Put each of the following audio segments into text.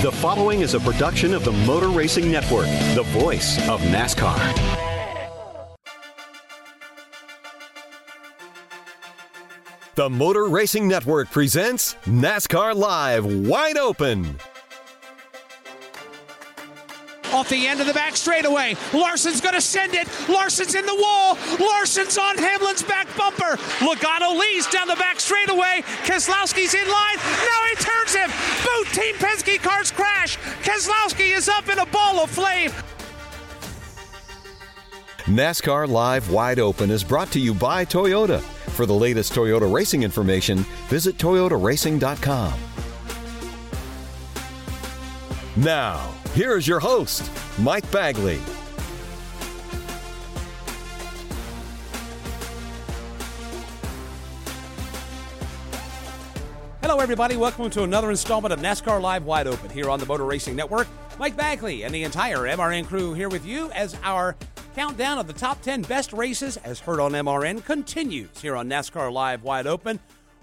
The following is a production of the Motor Racing Network, the voice of NASCAR. The Motor Racing Network presents NASCAR Live Wide Open. Off the end of the back straightaway. Larson's going to send it. Larson's in the wall. Larson's on Hamlin's back bumper. Logano leads down the back straightaway. Keselowski's in line. Now he turns him. Both Team Penske cars crash. Keselowski is up in a ball of flame. NASCAR Live Wide Open is brought to you by Toyota. For the latest Toyota racing information, visit toyotaracing.com. Now, here is your host, Mike Bagley. Hello, everybody. Welcome to another installment of NASCAR Live Wide Open here on the Motor Racing Network. Mike Bagley and the entire MRN crew here with you as our countdown of the top 10 best races, as heard on MRN, continues here on NASCAR Live Wide Open.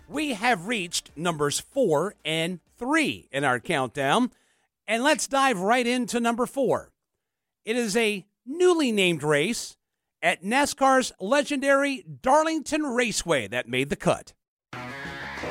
We have reached numbers four and three in our countdown. And let's dive right into number four. It is a newly named race at NASCAR's legendary Darlington Raceway that made the cut.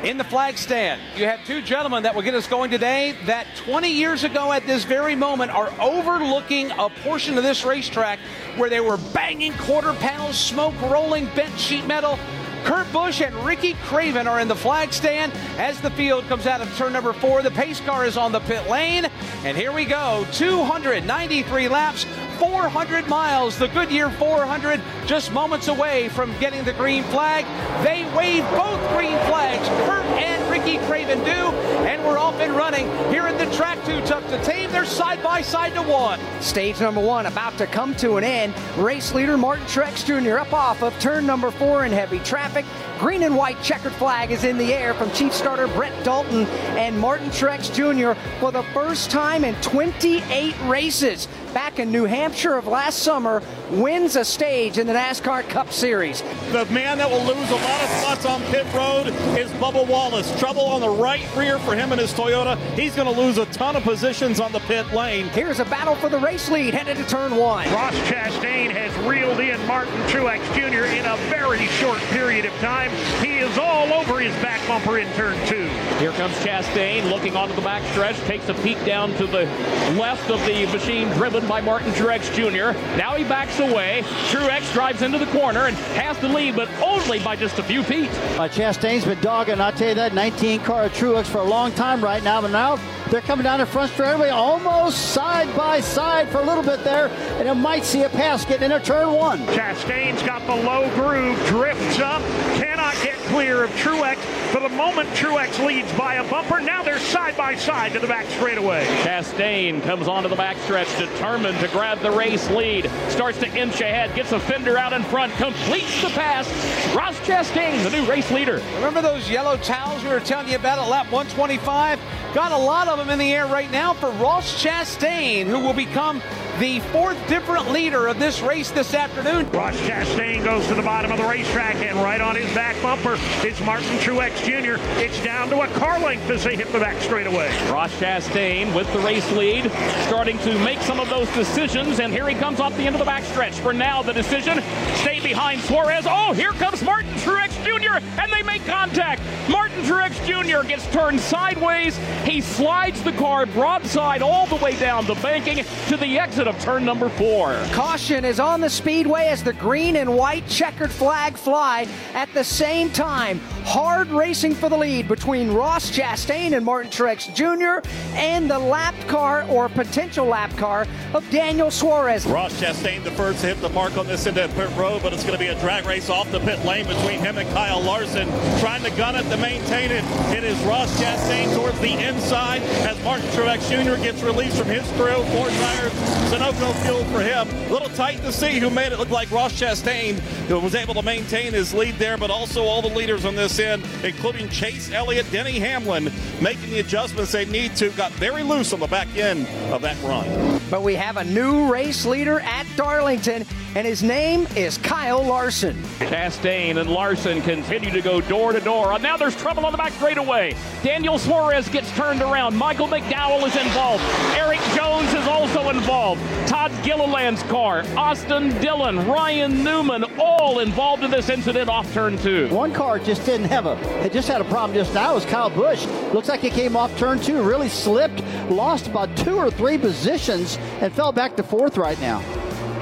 In the flag stand, you have two gentlemen that will get us going today that 20 years ago at this very moment are overlooking a portion of this racetrack where they were banging quarter panels, smoke rolling, bent sheet metal. Kurt Busch and Ricky Craven are in the flag stand as the field comes out of turn number four. The pace car is on the pit lane. And here we go 293 laps, 400 miles. The Goodyear 400 just moments away from getting the green flag. They wave both green flags. Kurt and Ricky Craven do. And we're off and running here in the track too tough to tame. They're side by side to one. Stage number one about to come to an end. Race leader Martin Truex Jr. up off of turn number four in heavy traffic. Green and white checkered flag is in the air from chief starter Brett Dalton and Martin Truex Jr. for the first time in 28 races back in New Hampshire of last summer wins a stage in the NASCAR Cup Series. The man that will lose a lot of spots on pit road is Bubba Wallace. Trouble on the right rear for him and his Toyota. He's going to lose a ton of positions on the pit lane. Here's a battle for the race lead headed to turn one. Ross Chastain has reeled in Martin Truex Jr. in a very short period of time. He is all over his back bumper in turn two. Here comes Chastain looking onto the back stretch, takes a peek down to the left of the machine driven by Martin Truex Jr. Now he backs away. Truex drives into the corner and has the lead, but only by just a few feet. Uh, Chastain's been dogging, I'll tell you that, 19 car Truex for a long time right now, but now They're coming down the front straightaway, almost side by side for a little bit there, and it might see a pass getting into turn one. Chastain's got the low groove, drifts up, cannot get clear of Truex. For the moment, Truex leads by a bumper. Now they're side by side to the back straightaway. Chastain comes onto the backstretch, determined to grab the race lead. Starts to inch ahead, gets a fender out in front, completes the pass. Ross Chastain, the new race leader. Remember those yellow towels we were telling you about at lap 125? Got a lot of them in the air right now for Ross Chastain, who will become the fourth different leader of this race this afternoon. Ross Chastain goes to the bottom of the racetrack, and right on his back bumper is Martin Truex Jr. It's down to a car length as they hit the back straightaway. Ross Chastain with the race lead, starting to make some of those decisions, and here he comes off the end of the backstretch. For now, the decision stay behind Suarez. Oh, here comes Martin Truex Jr., and they make contact. Martin Truex Jr. gets turned sideways. He slides the car broadside all the way down the banking to the exit of turn number four. Caution is on the speedway as the green and white checkered flag fly at the same time. Hard racing for the lead between Ross Chastain and Martin Truex Jr. and the lap car or potential lap car of Daniel Suarez. Ross Chastain, the first to hit the mark on this into pit road, but it's going to be a drag race off the pit lane between him and Kyle Larson, trying to gun it to maintain it. It is Ross Chastain towards the inside as Martin Truex Jr. gets released from his crew. Four tires, Sunoco fuel for him. A little tight to see who made it look like Ross Chastain was able to maintain his lead there, but also all the leaders on this end, including Chase Elliott, Denny Hamlin, making the adjustments they need to. Got very loose on the back end of that run. But we have a new race leader at Darlington, and his name is Kyle Larson. Chastain and Larson continue to go door to door. Now there's trouble on the back straightaway. Daniel Suarez gets turned around. Michael McDowell is involved. Erik Jones is also involved. Todd Gilliland's car, Austin Dillon, Ryan Newman, all involved in this incident off turn two. One car just didn't have a, it just had a problem just now. It was Kyle Busch. Looks like he came off turn two, really slipped, lost about two or three positions, and fell back to fourth right now.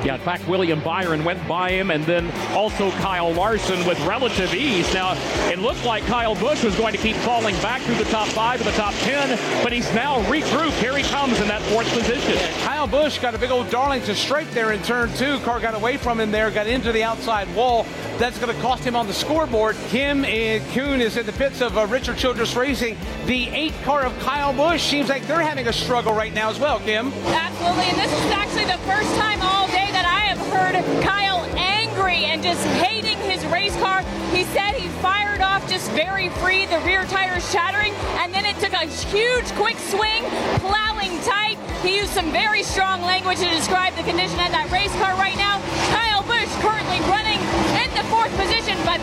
Yeah, in fact, William Byron went by him, and then also Kyle Larson with relative ease. Now, it looked like Kyle Busch was going to keep falling back through the top five to the top ten, but he's now regrouped. Here he comes in that fourth position. Yeah, Kyle Busch got a big old Darlington straight there in turn two. Car got away from him there, got into the outside wall. That's going to cost him on the scoreboard. Kim and Coon is in the pits of uh, Richard Childress Racing. The eight car of Kyle Busch seems like they're having a struggle right now as well, Kim. Absolutely, and this is actually the first time all day that I have heard Kyle angry and just hating his race car. He said he fired off just very free, the rear tires shattering, and then it took a huge quick swing, plowing tight. He used some very strong language to describe the condition of that race car right now. Kyle Busch currently running in the fourth position, but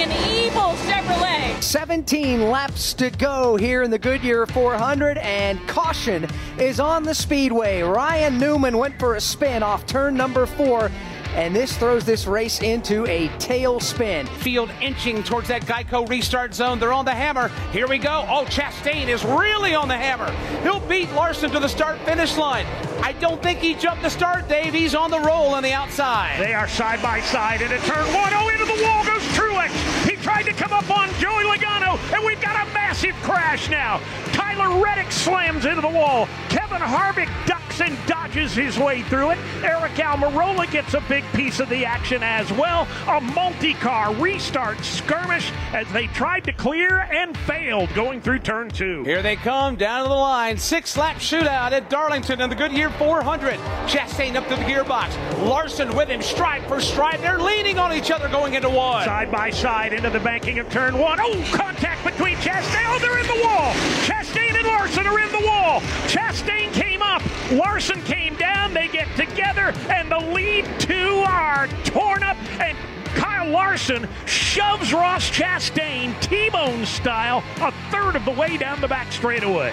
an evil Chevrolet. 17 laps to go here in the Goodyear 400, and caution is on the speedway. Ryan Newman went for a spin off turn number four and this throws this race into a tailspin. Field inching towards that Geico restart zone. They're on the hammer. Here we go. Oh, Chastain is really on the hammer. He'll beat Larson to the start finish line. I don't think he jumped the start, Dave. He's on the roll on the outside. They are side by side into turn one. Oh, into the wall goes Truex. He tried to come up on Joey Logano, and we've got a massive crash now. Tyler Reddick slams into the wall. Kevin Harvick ducks and dodges his way through it. Aric Almirola gets a big piece of the action as well. A multi-car restart skirmish as they tried to clear and failed going through turn two. Here they come down to the line. Six lap shootout at Darlington in the Goodyear 400. Chastain up to the gearbox. Larson with him stride for stride. They're leaning on each other going into one. Side by side into the banking of turn one. Oh, contact between Chastain. Oh, they're in the wall. Chastain and Larson are in the wall. Chastain came up. Larson came down. They get together, and the lead two are torn up. And Kyle Larson shoves Ross Chastain T-bone style a third of the way down the back straightaway.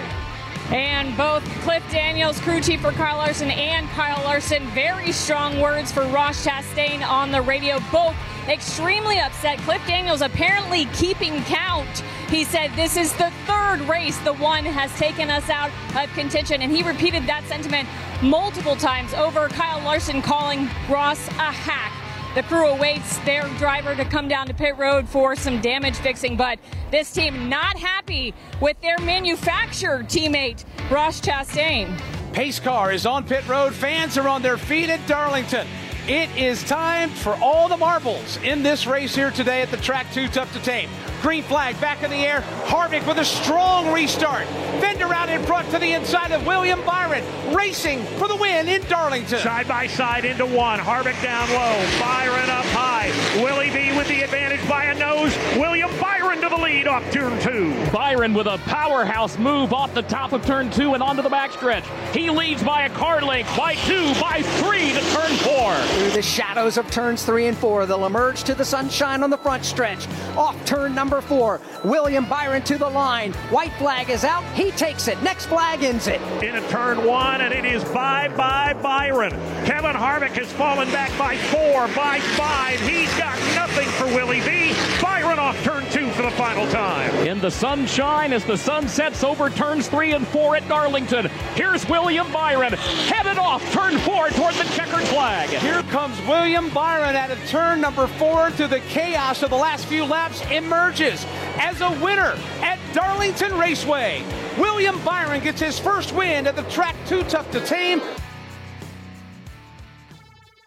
And both Cliff Daniels, crew chief for Kyle Larson, and Kyle Larson, very strong words for Ross Chastain on the radio. Both extremely upset. Cliff Daniels apparently keeping count. He said, This is the third race the one has taken us out of contention. And he repeated that sentiment multiple times over Kyle Larson calling Ross a hack. The crew awaits their driver to come down to pit road for some damage fixing. But this team not happy with their manufacturer teammate, Ross Chastain. Pace car is on pit road. Fans are on their feet at Darlington. It is time for all the marbles in this race here today at the track too tough to tame. Green flag back in the air. Harvick with a strong restart. Fender out in front to the inside of William Byron, racing for the win in Darlington. Side by side into one. Harvick down low. Byron up high. Willie B with the advantage by a nose. William Byron to the lead off turn two. Byron with a powerhouse move off the top of turn two and onto the backstretch. He leads by a car length, by two, by three to turn four. Through the shadows of turns three and four, they'll emerge to the sunshine on the front stretch. Off turn number number four. William Byron to the line. White flag is out. He takes it. Next flag ends it. In a turn one, and it is bye bye Byron. Kevin Harvick has fallen back by four, by five. He's got nothing for Willie B. Byron off turn two for the final time. In the sunshine as the sun sets over turns three and four at Darlington. Here's William Byron headed off turn four toward the checkered flag. Here comes William Byron at a turn number four to the chaos of the last few laps emerging emerges as a winner at Darlington Raceway. William Byron gets his first win at the track too tough to tame.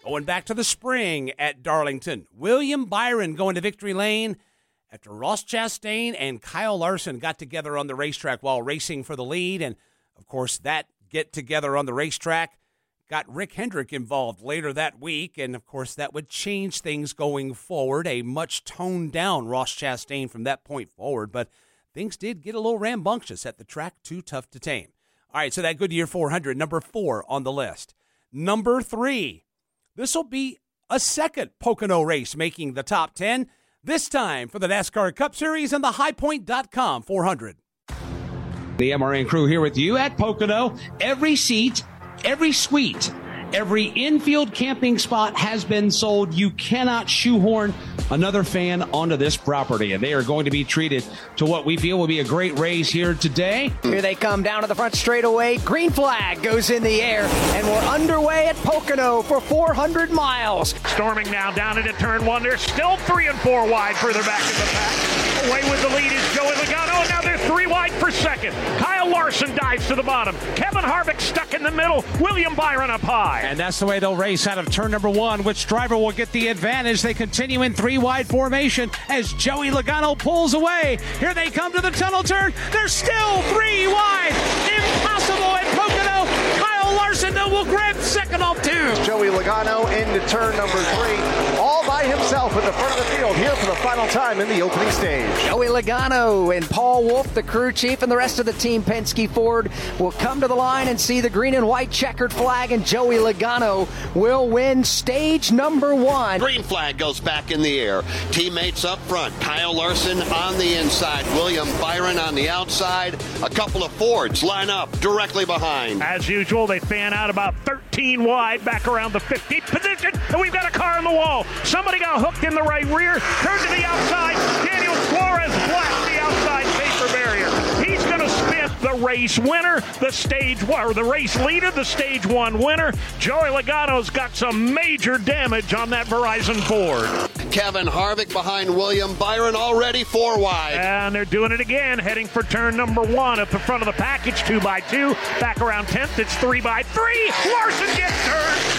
Going back to the spring at Darlington, William Byron going to victory lane after Ross Chastain and Kyle Larson got together on the racetrack while racing for the lead. And of course, that get together on the racetrack got Rick Hendrick involved later that week, and of course that would change things going forward. A much toned down Ross Chastain from that point forward, but things did get a little rambunctious at the track, too tough to tame. All right, so that Goodyear 400, number four on the list. Number three, this will be a second Pocono race making the top 10, this time for the NASCAR Cup Series and the HighPoint.com 400. The MRN crew here with you at Pocono. Every seat every suite, every infield camping spot has been sold. You cannot shoehorn another fan onto this property, and they are going to be treated to what we feel will be a great race here today. Here they come down to the front straightaway. Green flag goes in the air, and we're underway at Pocono for 400 miles. Storming now down into turn one. They're still three and four wide further back in the pack. Away with the lead is Joey three wide for second. Kyle Larson dives to the bottom. Kevin Harvick stuck in the middle. William Byron up high. And that's the way they'll race out of turn number one. Which driver will get the advantage? They continue in three wide formation as Joey Logano pulls away. Here they come to the tunnel turn. They're still three wide. Impossible Larson though will grab second off two. Joey Logano into turn number three, all by himself at the front of the field here for the final time in the opening stage. Joey Logano and Paul Wolfe, the crew chief, and the rest of the team Penske Ford will come to the line and see the green and white checkered flag, and Joey Logano will win stage number one. Green flag goes back in the air. Teammates up front. Kyle Larson on the inside. William Byron on the outside. A couple of Fords line up directly behind. As usual, they fan out about 13 wide back around the 15th position, and we've got a car on the wall. Somebody got hooked in the right rear, turned race winner, the stage or the race leader, the stage one winner. Joey Logano's got some major damage on that Verizon Ford. Kevin Harvick behind William Byron already four wide. And they're doing it again, heading for turn number one at the front of the package, two by two. Back around 10th, it's three by three. Larson gets turned,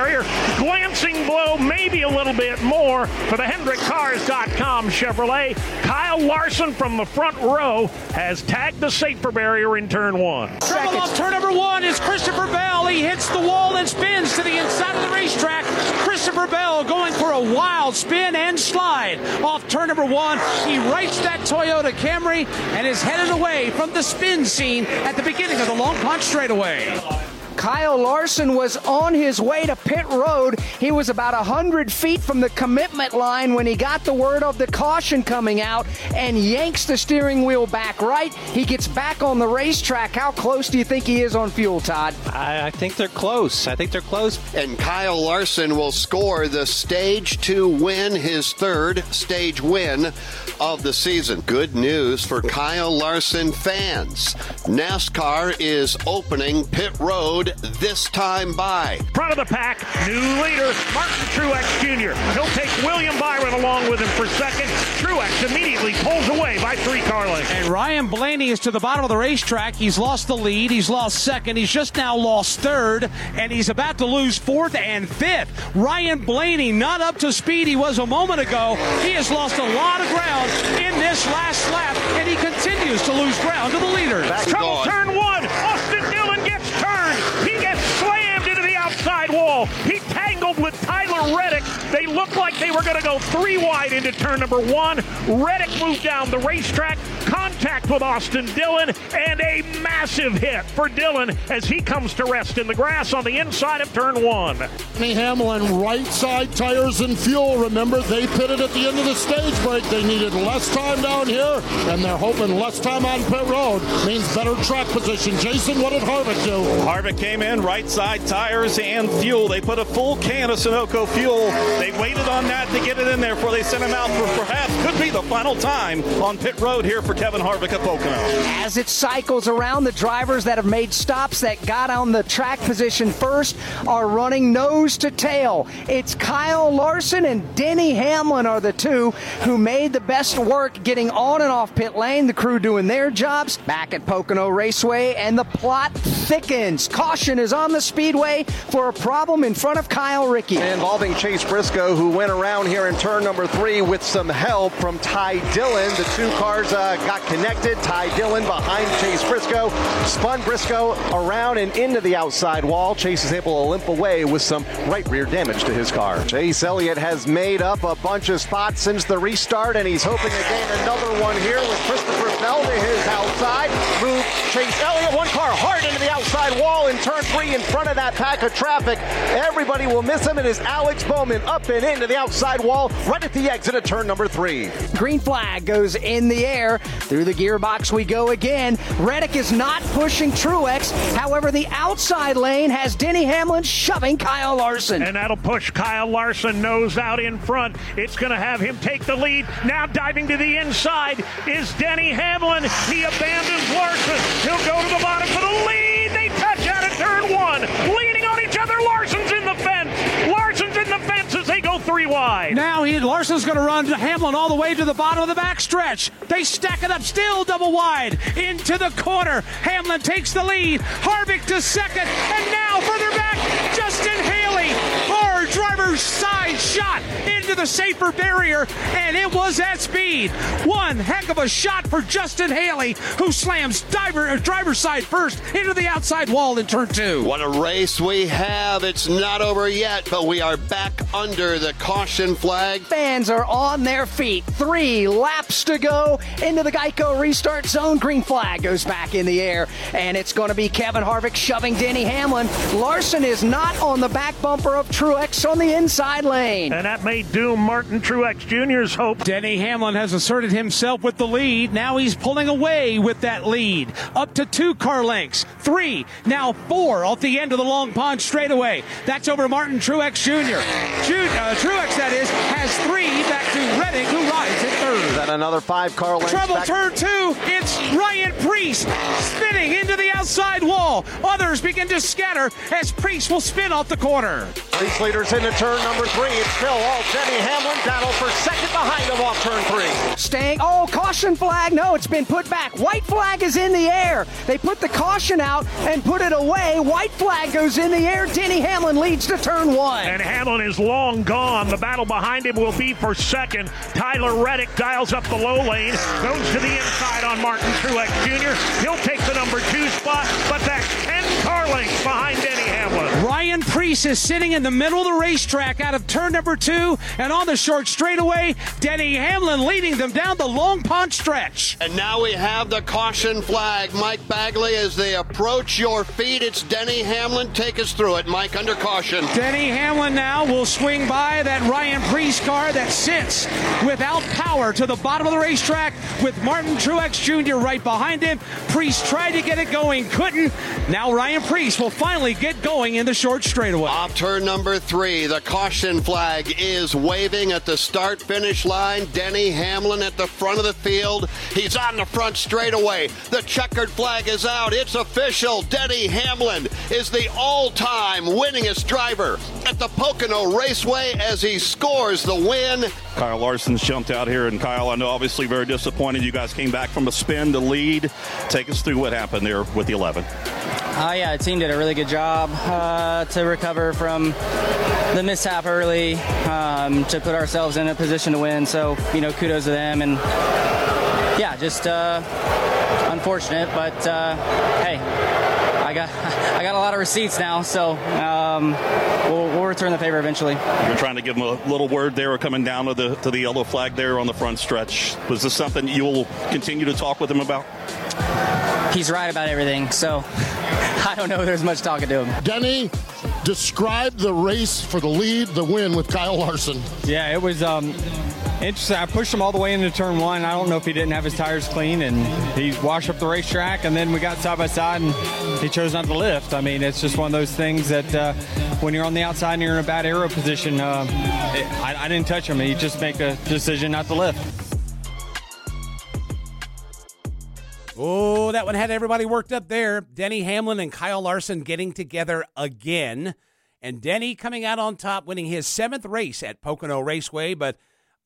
barrier. Glancing blow, maybe a little bit more for the HendrickCars.com Chevrolet. Kyle Larson from the front row has tagged the safer barrier in turn one. Trouble off turn number one is Christopher Bell. He hits the wall and spins to the inside of the racetrack. Christopher Bell going for a wild spin and slide off turn number one. He rights that Toyota Camry and is headed away from the spin scene at the beginning of the Long Pond straightaway. Kyle Larson was on his way to pit road. He was about 100 feet from the commitment line when he got the word of the caution coming out and yanks the steering wheel back right. He gets back on the racetrack. How close do you think he is on fuel, Todd? I, I think they're close. I think they're close. And Kyle Larson will score the stage two win, his third stage win of the season. Good news for Kyle Larson fans. NASCAR is opening pit road road this time by. Front of the pack, new leader, Martin Truex Jr. He'll take William Byron along with him for second. Truex immediately pulls away by three car lengths. And Ryan Blaney is to the bottom of the racetrack. He's lost the lead. He's lost second. He's just now lost third. And he's about to lose fourth and fifth. Ryan Blaney not up to speed he was a moment ago. He has lost a lot of ground in this last lap. And he continues to lose ground to the leaders. Trouble turn one. Austin Dillon gets turned. He gets slammed into the outside wall. He with Tyler Reddick. They looked like they were going to go three wide into turn number one. Reddick moved down the racetrack, contact with Austin Dillon, and a massive hit for Dillon as he comes to rest in the grass on the inside of turn one. Denny Hamlin, right side tires and fuel. Remember, they pitted at the end of the stage break. They needed less time down here, and they're hoping less time on pit road means better track position. Jason, what did Harvick do? Harvick came in right side tires and fuel. They put a full can of Sunoco fuel. They waited on that to get it in there before they sent him out for perhaps could be the final time on pit road here for Kevin Harvick at Pocono. As it cycles around, the drivers that have made stops that got on the track position first are running nose to tail. It's Kyle Larson and Denny Hamlin are the two who made the best work getting on and off pit lane. The crew doing their jobs back at Pocono Raceway, and the plot thickens. Caution is on the speedway for a problem in front of Kyle Rickey. Involving Chase Briscoe, who went around here in turn number three with some help from Ty Dillon. The two cars uh, got connected. Ty Dillon behind Chase Briscoe, spun Briscoe around and into the outside wall. Chase is able to limp away with some right rear damage to his car. Chase Elliott has made up a bunch of spots since the restart, and he's hoping to gain another one here with Christopher Bell to his outside. Move Chase Elliott, one car hard into the outside wall in turn three in front of that pack of traffic. Everybody will miss him. It is Alex Bowman up and into the outside wall right at the exit of turn number three. Green flag goes in the air. Through the gearbox we go again. Reddick is not pushing Truex. However, the outside lane has Denny Hamlin shoving Kyle Larson. And that'll push Kyle Larson nose out in front. It's going to have him take the lead. Now diving to the inside is Denny Hamlin. He abandons Larson. He'll go to the bottom for the lead. Turn one. Leaning on each other. Larson's in the fence. Larson's in the fence as they go three wide. Now he Larson's going to run Hamlin all the way to the bottom of the backstretch. They stack it up, still double wide into the corner. Hamlin takes the lead. Harvick to second, and now further back, Justin Haley. Hard side shot into the safer barrier, and it was at speed. One heck of a shot for Justin Haley, who slams diver, uh, driver's side first into the outside wall in turn two. What a race we have. It's not over yet, but we are back under the caution flag. Fans are on their feet. Three laps to go into the Geico restart zone. Green flag goes back in the air, and it's going to be Kevin Harvick shoving Denny Hamlin. Larson is not on the back bumper of Truex on the inside lane. And that may doom Martin Truex Jr.'s hope. Denny Hamlin has asserted himself with the lead. Now he's pulling away with that lead. Up to two car lengths. Three, now four off the end of the Long Pond straightaway. That's over Martin Truex Jr. Ju- uh, Truex, that is, has three back to Reddick, who rides at third. Then another five car lengths. Trouble back- turn two. It's Ryan Preece spinning into the outside wall. Others begin to scatter as Preece will spin off the corner. Race leaders into turn number three. It's still all Denny Hamlin battle for second behind him off turn three. Staying. Oh, caution flag. No, it's been put back. White flag is in the air. They put the caution out and put it away. White flag goes in the air. Denny Hamlin leads to turn one. And Hamlin is long gone. The battle behind him will be for second. Tyler Reddick dials up the low lane, goes to the inside on Martin Truex Jr. He'll take the number two spot, but that's 10 car lengths behind Denny Hamlin. Ryan Preece is sitting in the middle of the racetrack out of turn number two, and on the short straightaway, Denny Hamlin leading them down the Long Pond stretch. And now we have the caution flag. Mike Bagley, as they approach your feet, it's Denny Hamlin. Take us through it, Mike, under caution. Denny Hamlin now will swing by that Ryan Preece car that sits without power to the bottom of the racetrack with Martin Truex Jr. right behind him. Priest tried to get it going, couldn't. Now Ryan Ryan Preece will finally get going in the short straightaway. Off turn number three, the caution flag is waving at the start finish line. Denny Hamlin at the front of the field. He's on the front straightaway. The checkered flag is out. It's official. Denny Hamlin is the all time winningest driver at the Pocono Raceway as he scores the win. Kyle Larson's jumped out here, and Kyle, I know obviously very disappointed. You guys came back from a spin to lead. Take us through what happened there with the 11. Uh, yeah, the team did a really good job uh, to recover from the mishap early um, to put ourselves in a position to win. So, you know, kudos to them. And yeah, just uh, unfortunate, but uh, hey, I got I got a lot of receipts now, so um, we'll, we'll return the favor eventually. You're trying to give them a little word there, or coming down to the to the yellow flag there on the front stretch. Was this something you will continue to talk with them about? He's right about everything, so I don't know if there's much talking to him. Denny, describe the race for the lead, the win with Kyle Larson. Yeah, it was um, interesting. I pushed him all the way into turn one. I don't know if he didn't have his tires clean, and he washed up the racetrack, and then we got side by side, and he chose not to lift. I mean, it's just one of those things that uh, when you're on the outside and you're in a bad aero position, uh, it, I, I didn't touch him. He just made a decision not to lift. Oh, that one had everybody worked up there. Denny Hamlin and Kyle Larson getting together again. And Denny coming out on top, winning his seventh race at Pocono Raceway, but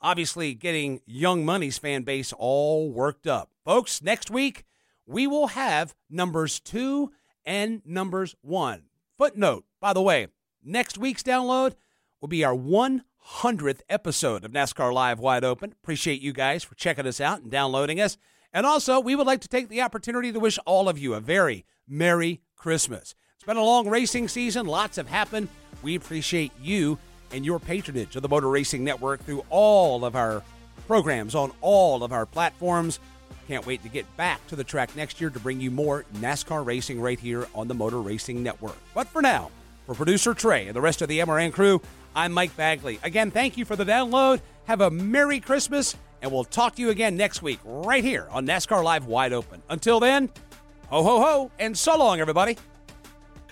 obviously getting Yung Money's fan base all worked up. Folks, next week we will have numbers two and numbers one. Footnote, by the way, next week's download will be our 100th episode of NASCAR Live Wide Open. Appreciate you guys for checking us out and downloading us. And also, we would like to take the opportunity to wish all of you a very Merry Christmas. It's been a long racing season, lots have happened. We appreciate you and your patronage of the Motor Racing Network through all of our programs on all of our platforms. Can't wait to get back to the track next year to bring you more NASCAR racing right here on the Motor Racing Network. But for now, for producer Trey and the rest of the MRN crew, I'm Mike Bagley. Again, thank you for the download. Have a Merry Christmas, and we'll talk to you again next week right here on NASCAR Live Wide Open. Until then, ho, ho, ho, and so long, everybody.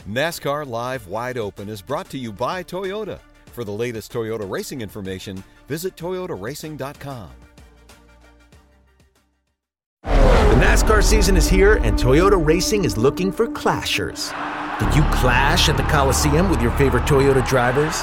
NASCAR Live Wide Open is brought to you by Toyota. For the latest Toyota racing information, visit toyotaracing.com. The NASCAR season is here, and Toyota Racing is looking for clashers. Did you clash at the Coliseum with your favorite Toyota drivers?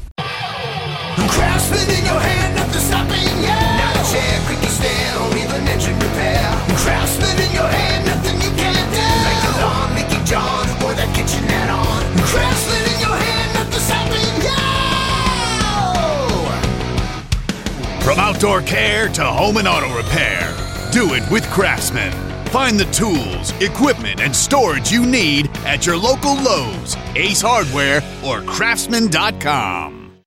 From outdoor care to home and auto repair, do it with Craftsman. Find the tools, equipment, and storage you need at your local Lowe's, Ace Hardware, or Craftsman.com.